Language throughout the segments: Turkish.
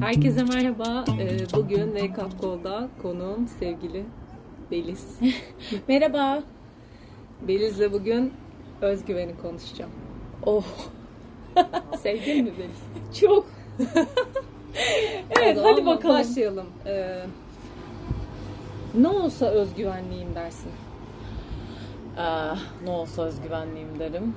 Herkese merhaba. Ee, Bugün Wake Up Call'da konuğum sevgili Beliz. Merhaba. Beliz'le bugün özgüveni konuşacağım. Oh. Sevdin mi Beliz? Çok. evet hadi bakalım. Başlayalım. Ee, ne olsa özgüvenliyim dersin. Ah, ne olsa özgüvenliyim derim.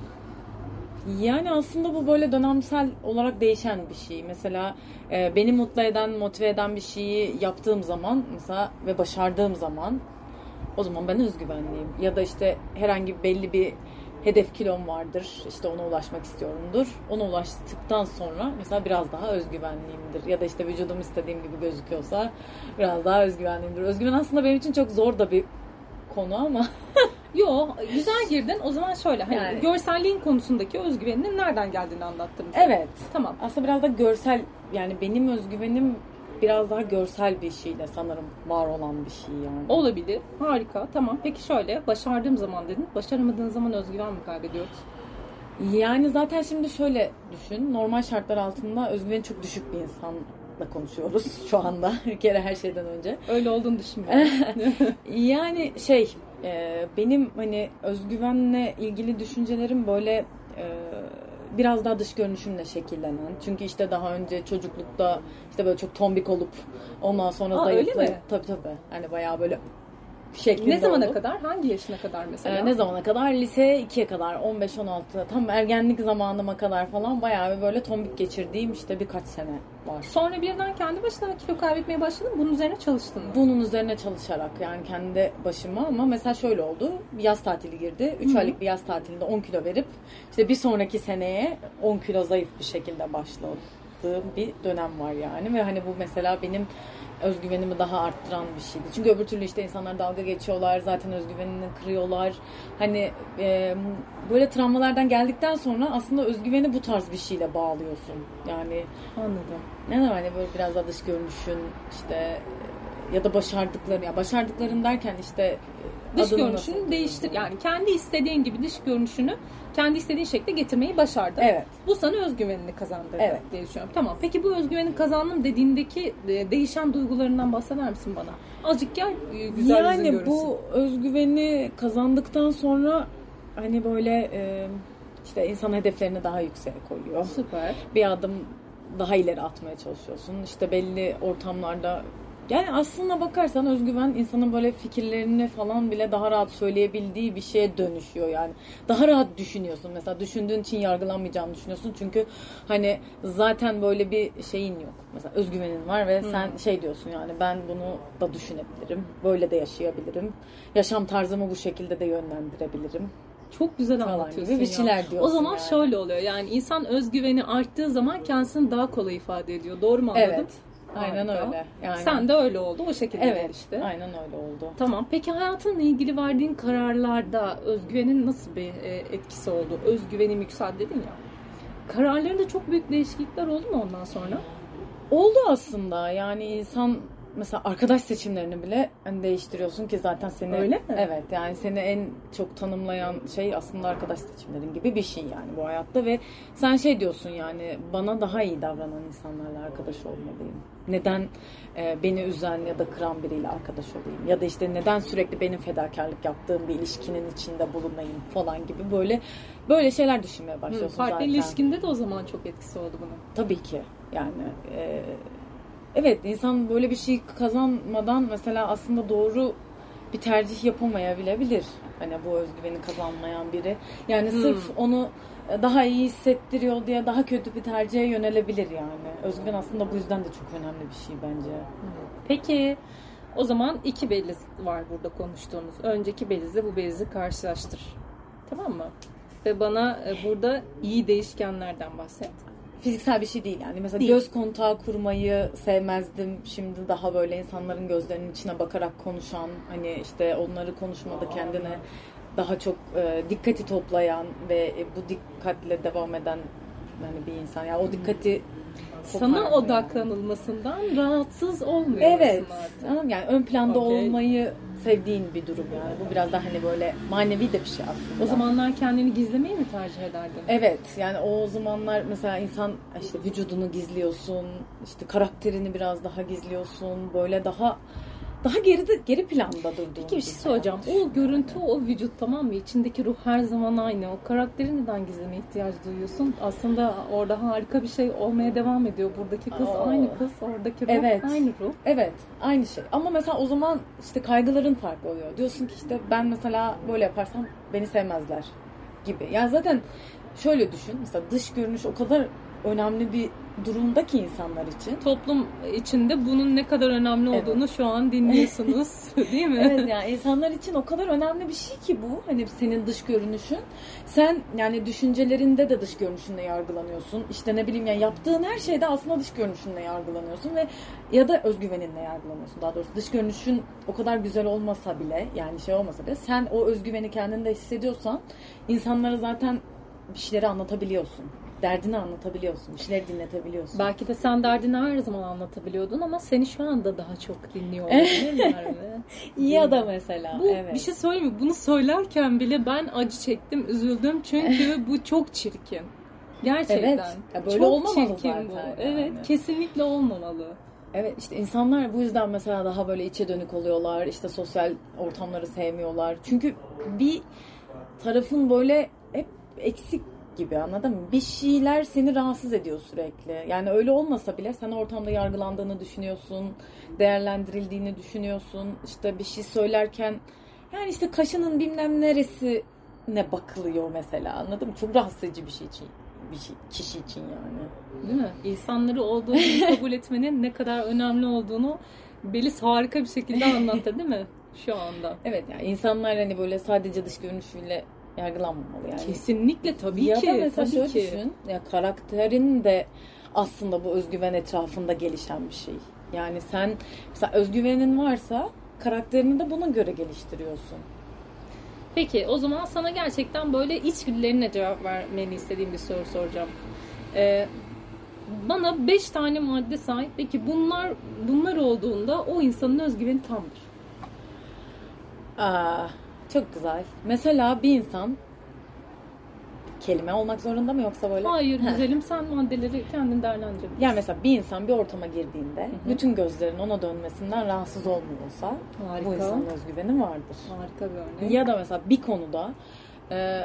Yani aslında bu böyle dönemsel olarak değişen bir şey. Mesela e, beni mutlu eden, motive eden bir şeyi yaptığım zaman mesela ve başardığım zaman o zaman ben özgüvenliyim. Ya da işte herhangi belli bir hedef kilom vardır. İşte ona ulaşmak istiyorumdur. Ona ulaştıktan sonra mesela biraz daha özgüvenliyimdir. Ya da işte vücudum istediğim gibi gözüküyorsa biraz daha özgüvenliyimdir. Özgüven aslında benim için çok zor da bir konu ama Yo güzel girdin. O zaman şöyle hani Yani. görselliğin konusundaki özgüveninin nereden geldiğini anlattım. evet Tamam. aslında biraz da görsel yani benim özgüvenim biraz daha görsel bir şeyle sanırım var olan bir şey yani. Olabilir. Harika. Tamam. Peki şöyle başardığım zaman dedin. Başaramadığın zaman özgüven mi kaybediyoruz? Yani zaten şimdi şöyle düşün. Normal şartlar altında özgüveni çok düşük bir insanla konuşuyoruz şu anda. Bir kere her şeyden önce. Öyle olduğunu düşünmüyorum. Yani şey e, benim hani özgüvenle ilgili düşüncelerim böyle e, biraz daha dış görünüşümle şekillenen. Çünkü işte daha önce çocuklukta işte böyle çok tombik olup ondan sonra Aa, zayıflayıp tabii tabii hani bayağı böyle şeklinde ne zamana olup. kadar? Hangi yaşına kadar mesela? Ee, ne zamana kadar? Lise 2'ye kadar, 15-16, tam ergenlik zamanıma kadar falan bayağı bir böyle tombik geçirdiğim işte birkaç sene var. Sonra birden kendi başına kilo kaybetmeye başladın. Bunun üzerine çalıştın mı? Bunun üzerine çalışarak yani kendi başıma ama mesela şöyle oldu. Yaz tatili girdi. 3 Hı hı. aylık bir yaz tatilinde 10 kilo verip işte bir sonraki seneye 10 kilo zayıf bir şekilde başladığım bir dönem var yani. Ve hani bu mesela benim özgüvenimi daha arttıran bir şeydi. Çünkü öbür türlü işte insanlar dalga geçiyorlar. Zaten özgüvenini kırıyorlar. Hani e, böyle travmalardan geldikten sonra aslında özgüveni bu tarz bir şeyle bağlıyorsun. Yani Anladım. ne demek hani böyle biraz daha dış görünüşün işte ya da başardıkların ya başardıkların derken işte e, Dış görünüşünü nasıl- değiştir. Yani kendi istediğin gibi dış görünüşünü kendi istediğin şekilde getirmeyi başardın. Evet. Bu sana özgüvenini kazandırdı Evet. diye düşünüyorum. Tamam. Peki bu özgüveni kazandım dediğindeki e, değişen duygularından bahseder misin bana? Azıcık gel e, güzel yani görünsün. bu özgüveni kazandıktan sonra hani böyle işte insan hedeflerini daha yükseğe koyuyor. Süper. bir adım daha ileri atmaya çalışıyorsun. İşte belli ortamlarda yani aslına bakarsan özgüven insanın böyle fikirlerini falan bile daha rahat söyleyebildiği bir şeye dönüşüyor yani. Daha rahat düşünüyorsun. Mesela düşündüğün için yargılanmayacağını düşünüyorsun. Çünkü hani zaten böyle bir şeyin yok. Mesela özgüvenin var ve sen şey diyorsun yani ben bunu da düşünebilirim. Böyle de yaşayabilirim. Yaşam tarzımı bu şekilde de yönlendirebilirim. Çok güzel Falan anlatıyorsun gibi bir O zaman yani. şöyle oluyor. Yani insan özgüveni arttığı zaman kendisini daha kolay ifade ediyor. Doğru mu anladım? Evet. Aynen Harika. öyle. Yani Sen de öyle oldu. O şekilde Evet. gelişti. Aynen öyle oldu. Tamam. Peki hayatınla ilgili verdiğin kararlarda özgüvenin nasıl bir e, etkisi oldu? Özgüvenim yükseldi dedin ya. Kararlarında çok büyük değişiklikler oldu mu ondan sonra? Oldu aslında. Yani insan mesela arkadaş seçimlerini bile hani değiştiriyorsun ki zaten seni Öyle mi? Evet yani seni en çok tanımlayan şey aslında arkadaş seçimlerin gibi bir şey yani bu hayatta ve sen şey diyorsun yani bana daha iyi davranan insanlarla arkadaş olmalıyım. Neden e, beni üzen ya da kıran biriyle arkadaş olayım ya da işte neden sürekli benim fedakarlık yaptığım bir ilişkinin içinde bulunayım falan gibi böyle böyle şeyler düşünmeye başlıyorsun Partner zaten. ilişkinde de o zaman çok etkisi oldu bunun. Tabii ki. Yani e, evet insan böyle bir şey kazanmadan mesela aslında doğru bir tercih yapamayabilir. Hani bu özgüveni kazanmayan biri. Yani Hmm. sırf onu daha iyi hissettiriyor diye daha kötü bir tercihe yönelebilir yani. Özgüven aslında bu yüzden de çok önemli bir şey bence. Peki o zaman iki beliz var burada konuştuğumuz. Önceki belizle bu belizi karşılaştır. Tamam mı? Ve bana e, burada iyi değişkenlerden bahset. Fiziksel bir şey değil yani. Mesela Değil. göz kontağı kurmayı sevmezdim. Şimdi daha böyle insanların gözlerinin içine bakarak konuşan, hani işte onları konuşmada kendine daha çok e, dikkati toplayan ve e, bu dikkatle devam eden yani bir insan. Yani o dikkati Sana odaklanılmasından rahatsız olmuyor Evet. artık? Mı? Yani ön planda Okey. olmayı sevdiğin bir durum yani. Bu biraz da hani böyle manevi de bir şey aslında. O zamanlar kendini gizlemeyi mi tercih ederdin? Evet yani o zamanlar mesela insan işte vücudunu gizliyorsun, işte karakterini biraz daha gizliyorsun, böyle daha daha geride geri planda durduğun Peki bir şey soracağım. O görüntü, o vücut tamam mı? İçindeki ruh her zaman aynı. O karakteri neden gizlemeye ihtiyaç duyuyorsun? Aslında orada harika bir şey olmaya devam ediyor. Buradaki kız Aa. aynı kız, oradaki ruh Evet. aynı ruh. Evet, aynı şey. Ama mesela o zaman işte kaygıların farklı oluyor. Diyorsun ki işte ben mesela böyle yaparsam beni sevmezler gibi. Yani zaten şöyle düşün. Mesela dış görünüş o kadar önemli bir durumda ki insanlar için. Toplum içinde bunun ne kadar önemli Evet. olduğunu şu an dinliyorsunuz. Değil mi? Evet yani insanlar için o kadar önemli bir şey ki bu. Hani senin dış görünüşün. Sen yani düşüncelerinde de dış görünüşünle yargılanıyorsun. İşte ne bileyim yani yaptığın her şeyde aslında dış görünüşünle yargılanıyorsun ve ya da özgüveninle yargılanıyorsun. Daha doğrusu dış görünüşün o kadar güzel olmasa bile yani şey olmasa bile sen o özgüveni kendinde hissediyorsan insanlara zaten bir şeyleri anlatabiliyorsun. Derdini anlatabiliyorsun. Bir şeyleri dinletebiliyorsun. Belki de sen derdini her zaman anlatabiliyordun ama seni şu anda daha çok dinliyor olabilirler mi? Ya da mesela. Bu evet. bir şey söyleyeyim mi? Bunu söylerken bile ben acı çektim, üzüldüm çünkü bu çok çirkin. Gerçekten. Evet. Ya böyle çok olmamalı çirkin zaten bu. yani. Evet, kesinlikle olmamalı. Evet işte insanlar bu yüzden mesela daha böyle içe dönük oluyorlar. İşte sosyal ortamları sevmiyorlar. Çünkü bir tarafın böyle hep eksik gibi anladın mı? Bir şeyler seni rahatsız ediyor sürekli. Yani öyle olmasa bile sen ortamda yargılandığını düşünüyorsun, değerlendirildiğini düşünüyorsun. İşte bir şey söylerken yani işte kaşının bilmem neresi ne bakılıyor mesela anladın mı? Çok rahatsız edici bir şey için bir şey, kişi için yani. Değil mi? İnsanları olduğu gibi kabul etmenin ne kadar önemli olduğunu Belis harika bir şekilde anlattı değil mi? Şu anda. Evet yani insanlar hani böyle sadece dış görünüşüyle yargılanmamalı yani. Kesinlikle tabii ya ki. da mesela tabii şöyle ki. düşün. Ya karakterin de aslında bu özgüven etrafında gelişen bir şey. Yani sen mesela özgüvenin varsa karakterini de buna göre geliştiriyorsun. Peki o zaman sana gerçekten böyle içgüdülerine cevap vermeni istediğim bir soru soracağım. Ee, bana 5 tane madde say. Peki bunlar bunlar olduğunda o insanın özgüveni tamdır. Aa, çok güzel. Mesela bir insan kelime olmak zorunda mı yoksa böyle? Hayır güzelim sen maddeleri kendin değerlendirebilirsin. Yani mesela bir insan bir ortama girdiğinde hı. bütün gözlerin ona dönmesinden rahatsız olmuyorsa Harika. bu insanın özgüveni vardır. Harika bir örnek. Ya da mesela bir konuda e,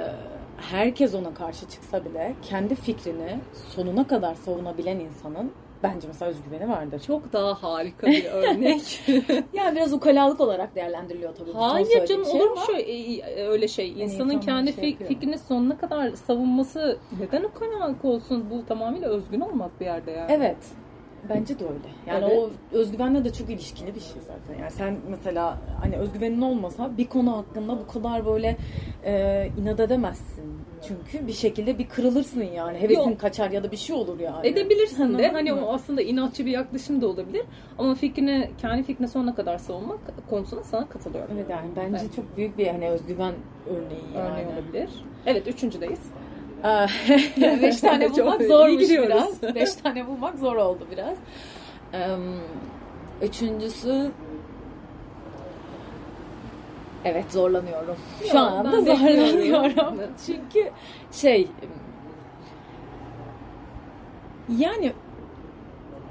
herkes ona karşı çıksa bile kendi fikrini sonuna kadar savunabilen insanın bence mesela özgüveni vardır. Çok daha harika bir örnek. Yani biraz ukalalık olarak değerlendiriliyor tabii. Hayır canım şey olur mu şöyle e, öyle şey? İnsanın insanlar kendi şey fikrini sonuna kadar savunması neden o karanlık olsun? Bu tamamıyla özgün olmak bir yerde yani. Evet. Bence de öyle. Yani Evet. o özgüvenle de çok ilişkili bir şey zaten. Yani sen mesela hani özgüvenin olmasa bir konu hakkında bu kadar böyle e, inat edemezsin. Çünkü bir şekilde bir kırılırsın yani. Hevesin Yok. kaçar ya da bir şey olur yani. Edebilirsin de. Hani o aslında inatçı bir yaklaşım da olabilir. Ama fikrini, kendi fikrini sonuna kadar savunmak konusunda sana katılıyorum. Evet yani bence Evet. çok büyük bir hani özgüven örneği yani. Örneği olabilir. Evet üçüncüdeyiz. Aa, Beş tane bulmak zormuş biraz. Beş tane bulmak zor oldu biraz. Üçüncüsü Evet zorlanıyorum. Şu Ya, anda zorlanıyorum. Çünkü şey yani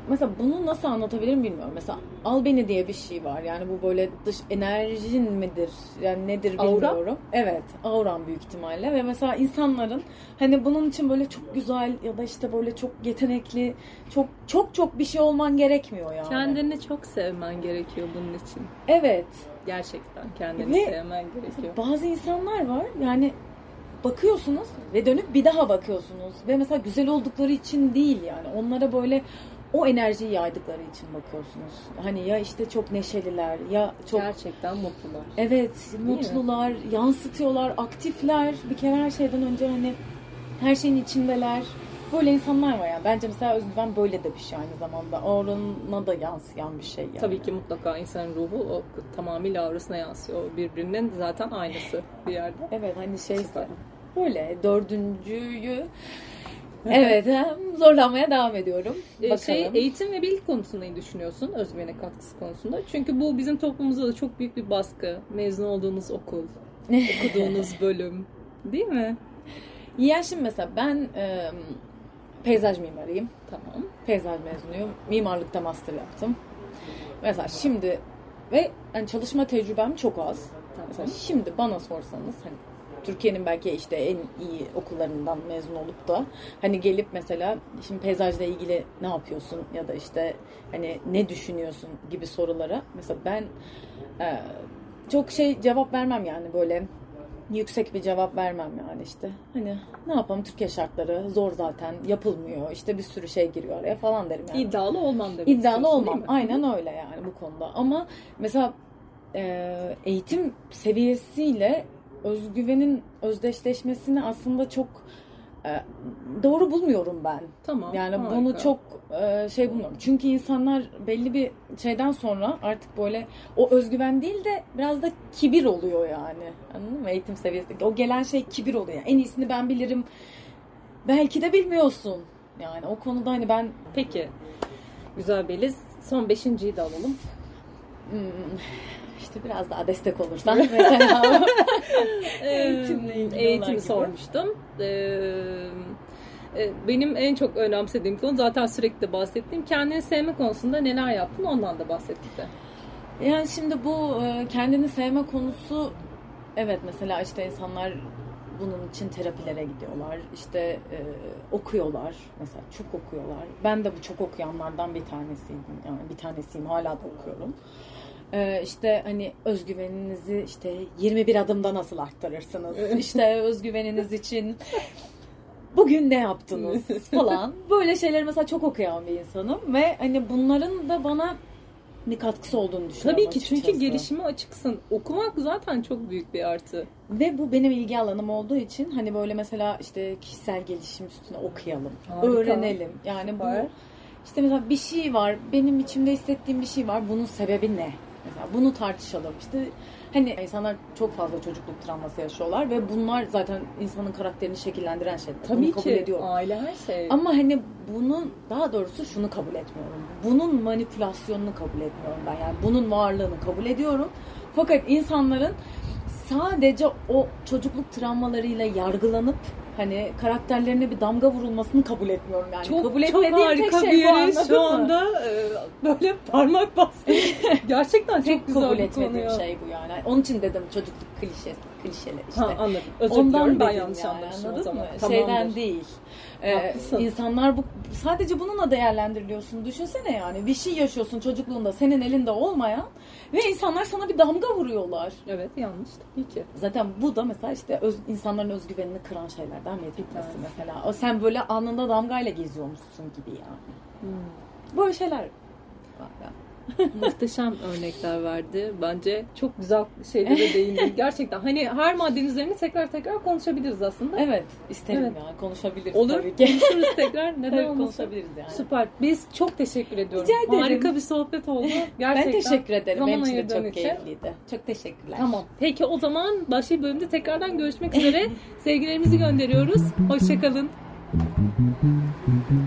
mesela bunu nasıl anlatabilirim bilmiyorum. Mesela al beni diye bir şey var. Yani bu böyle dış enerjin midir? Yani nedir Aura? bilmiyorum. Evet, auran büyük ihtimalle ve mesela insanların hani bunun için böyle çok güzel ya da işte böyle çok yetenekli, çok çok çok bir şey olman gerekmiyor yani. Kendini çok sevmen gerekiyor bunun için. Evet. Gerçekten kendini Ve- sevmen gerekiyor. Bazı insanlar var yani bakıyorsunuz ve dönüp bir daha bakıyorsunuz ve mesela güzel oldukları için değil yani onlara böyle o enerjiyi yaydıkları için bakıyorsunuz. Hani ya işte çok neşeliler ya çok Gerçekten mutlular. evet mutlular, yansıtıyorlar, aktifler. Bir kere her şeyden önce hani her şeyin içindeler. Böyle insanlar var yani. Bence mesela özgüven böyle de bir şey aynı zamanda. Aurana da yansıyan bir şey yani. Tabii ki mutlaka insanın ruhu o tamamıyla aurasına yansıyor. O birbirinin zaten aynısı bir yerde. Evet hani şey böyle dördüncüyü evet zorlanmaya devam ediyorum. Ee, Bakalım. Şey, eğitim ve bilgi konusunda ne düşünüyorsun özgüvene katkısı konusunda? Çünkü bu bizim toplumumuzda da çok büyük bir baskı. Mezun olduğunuz okul, okuduğunuz bölüm. Değil mi? Ya şimdi mesela ben e, peyzaj mimarıyım. Tamam. Peyzaj mezunuyum. Mimarlıkta master yaptım. Mesela şimdi ve hani çalışma tecrübem çok az. Tamam. Mesela şimdi bana sorsanız hani Türkiye'nin belki işte en iyi okullarından mezun olup da hani gelip mesela şimdi peyzajla ilgili ne yapıyorsun ya da işte hani ne düşünüyorsun gibi sorulara mesela ben e, çok şey cevap vermem yani böyle yüksek bir cevap vermem yani işte hani ne yapalım Türkiye şartları zor zaten yapılmıyor işte bir sürü şey giriyor araya falan derim yani. İddialı olmam demek İddialı olmam. Aynen öyle yani bu konuda. Ama mesela e, eğitim seviyesiyle özgüvenin özdeşleşmesini aslında çok e, doğru bulmuyorum ben. Tamam. Yani harika. bunu çok e, şey bulmuyorum. Çünkü insanlar belli bir şeyden sonra artık böyle o özgüven değil de biraz da kibir oluyor yani. Anladın mı? Eğitim seviyesindeki. O gelen şey kibir oluyor. En iyisini ben bilirim. Belki de bilmiyorsun. Yani o konuda hani ben Peki. Güzel Beliz. Son beşinciyi de alalım. Hmm, işte biraz daha destek olursan mesela Eğitimle ilgili gibi. sormuştum. Ee, e, benim en çok önemsediğim konu zaten sürekli de bahsettiğim kendini sevme konusunda neler yaptın ondan da bahset bize. yani şimdi bu e, kendini sevme konusu evet mesela işte insanlar bunun için terapilere gidiyorlar. İşte e, okuyorlar. Mesela çok okuyorlar. Ben de bu çok okuyanlardan bir tanesiydim. Yani bir tanesiyim. Hala da okuyorum. Ee, işte hani özgüveninizi işte 21 adımda nasıl arttırırsınız? işte özgüveniniz için bugün ne yaptınız falan. Böyle şeyleri mesela çok okuyan bir insanım ve hani bunların da bana bir katkısı olduğunu düşünüyorum Tabii ki çünkü açıkçası. gelişime açıksın. Okumak zaten çok büyük bir artı. Ve bu benim ilgi alanım olduğu için hani böyle mesela işte kişisel gelişim üstüne okuyalım, Harika. öğrenelim. Yani bu işte mesela bir şey var, benim içimde hissettiğim bir şey var. Bunun sebebi ne? Mesela bunu tartışalım. İşte hani insanlar çok fazla çocukluk travması yaşıyorlar ve bunlar zaten insanın karakterini şekillendiren şeyler. Bunu Tabii kabul ki ediyorum. aile her şey. Ama hani bunun daha doğrusu şunu kabul etmiyorum. Bunun manipülasyonunu kabul etmiyorum ben. Yani bunun varlığını kabul ediyorum. Fakat insanların sadece o çocukluk travmalarıyla yargılanıp hani karakterlerine bir damga vurulmasını kabul etmiyorum yani. çok, kabul çok etmediğim harika tek bir şey bu, yere şu mı? anda e, böyle parmak bastı. Gerçekten çok güzel kabul bir etmediğim konu şey bu yani. Onun için dedim çocukluk klişesi, klişeler işte. Ha, anladım. Özür Ondan ben yanlış yani, anlamışım o zaman. mı? Tamamdır. Şeyden değil. Ee, insanlar bu sadece bununla değerlendiriliyorsun. Düşünsene yani bir şey yaşıyorsun çocukluğunda senin elinde olmayan ve insanlar sana bir damga vuruyorlar. Evet yanlış tabii ki. Zaten bu da mesela işte öz, insanların özgüvenini kıran şeylerden bir tanesi tanesi. mesela. O sen böyle alnında damgayla geziyormuşsun gibi yani. Hmm. Böyle şeyler var ya. Muhteşem örnekler verdi. Bence çok güzel şeylere değindi. Gerçekten hani her maddenin üzerine tekrar tekrar konuşabiliriz aslında. Evet isterim Evet. yani konuşabiliriz Olur. tabii ki. Konuşuruz tekrar. Neden Evet, olmasın? konuşabiliriz yani. Süper. Biz çok teşekkür ediyorum. Rica ederim. Harika bir sohbet oldu. Gerçekten. Ben teşekkür ederim. Zaman Benim için de çok için. keyifliydi. Çok teşekkürler. Tamam. Peki o zaman başka bir bölümde tekrardan görüşmek üzere. Sevgilerimizi gönderiyoruz. Hoşçakalın. Dum dum dum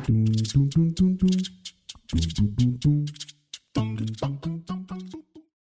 dum dum dum dum dum dum Musik